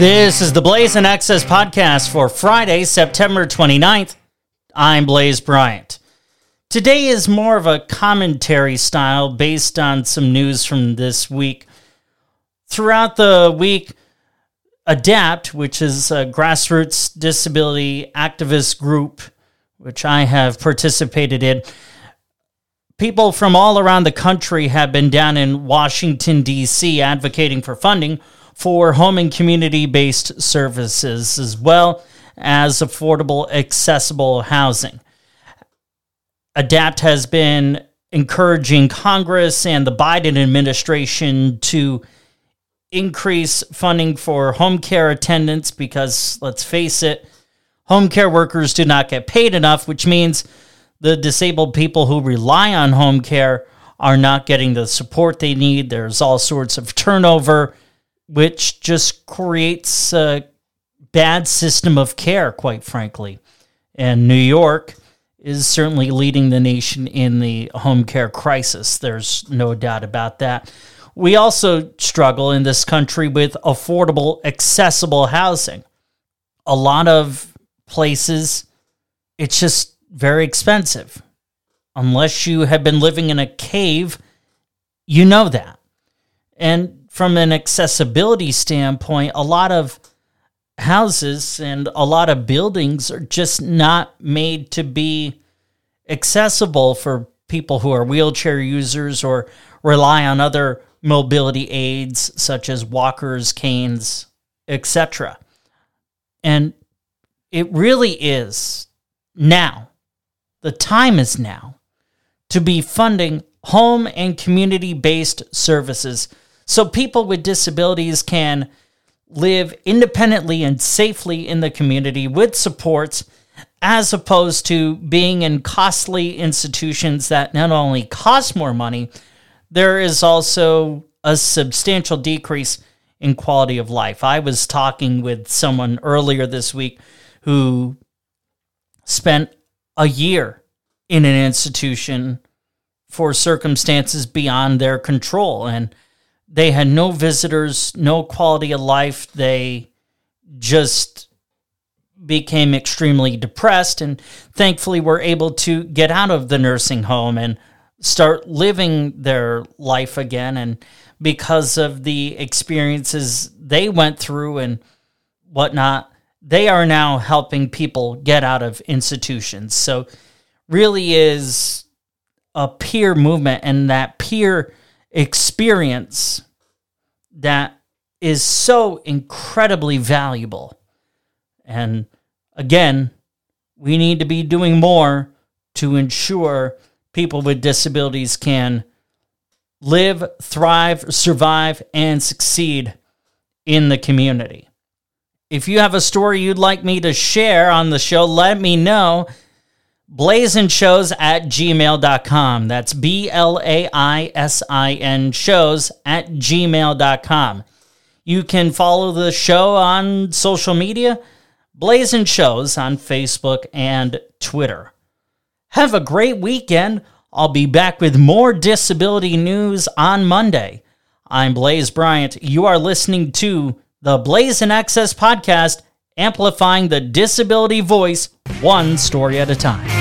This is the Blaisin' Access podcast for Friday, September 29th. I'm Blaise Bryant. Today is more of a commentary style based on some news from this week. Throughout the week, ADAPT, which is a grassroots disability activist group, which I have participated in, people from all around the country have been down in Washington, D.C., advocating for funding for home and community based services as well as affordable, accessible housing. ADAPT has been encouraging Congress and the Biden administration to increase funding for home care attendants because, let's face it, home care workers do not get paid enough, which means the disabled people who rely on home care are not getting the support they need. There's all sorts of turnover which just creates a bad system of care, quite frankly. And New York is certainly leading the nation in the home care crisis. There's no doubt about that. We also struggle in this country with affordable, accessible housing. A lot of places, it's just very expensive. Unless you have been living in a cave, you know that. And from an accessibility standpoint, a lot of houses and a lot of buildings are just not made to be accessible for people who are wheelchair users or rely on other mobility aids such as walkers, canes, etc. And it really is now, the time is now to be funding home and community based services so people with disabilities can live independently and safely in the community with supports as opposed to being in costly institutions that not only cost more money, there is also a substantial decrease in quality of life. I was talking with someone earlier this week who spent a year in an institution for circumstances beyond their control and they had no visitors, no quality of life. They just became extremely depressed and thankfully were able to get out of the nursing home and start living their life again and because of the experiences they went through and whatnot they are now helping people get out of institutions so really is a peer movement and that peer experience that is so incredibly valuable. And again, we need to be doing more to ensure people with disabilities can live, thrive, survive, and succeed in the community. If you have a story you'd like me to share on the show, let me know blaisin at gmail.com. That's B L A I S I N shows at gmail.com. You can follow the show on social media, Blaisin Shows on Facebook and Twitter. Have a great weekend. I'll be back with more disability news on Monday. I'm Blaise Bryant. You are listening to the Blaisin' Access podcast, amplifying the disability voice one story at a time.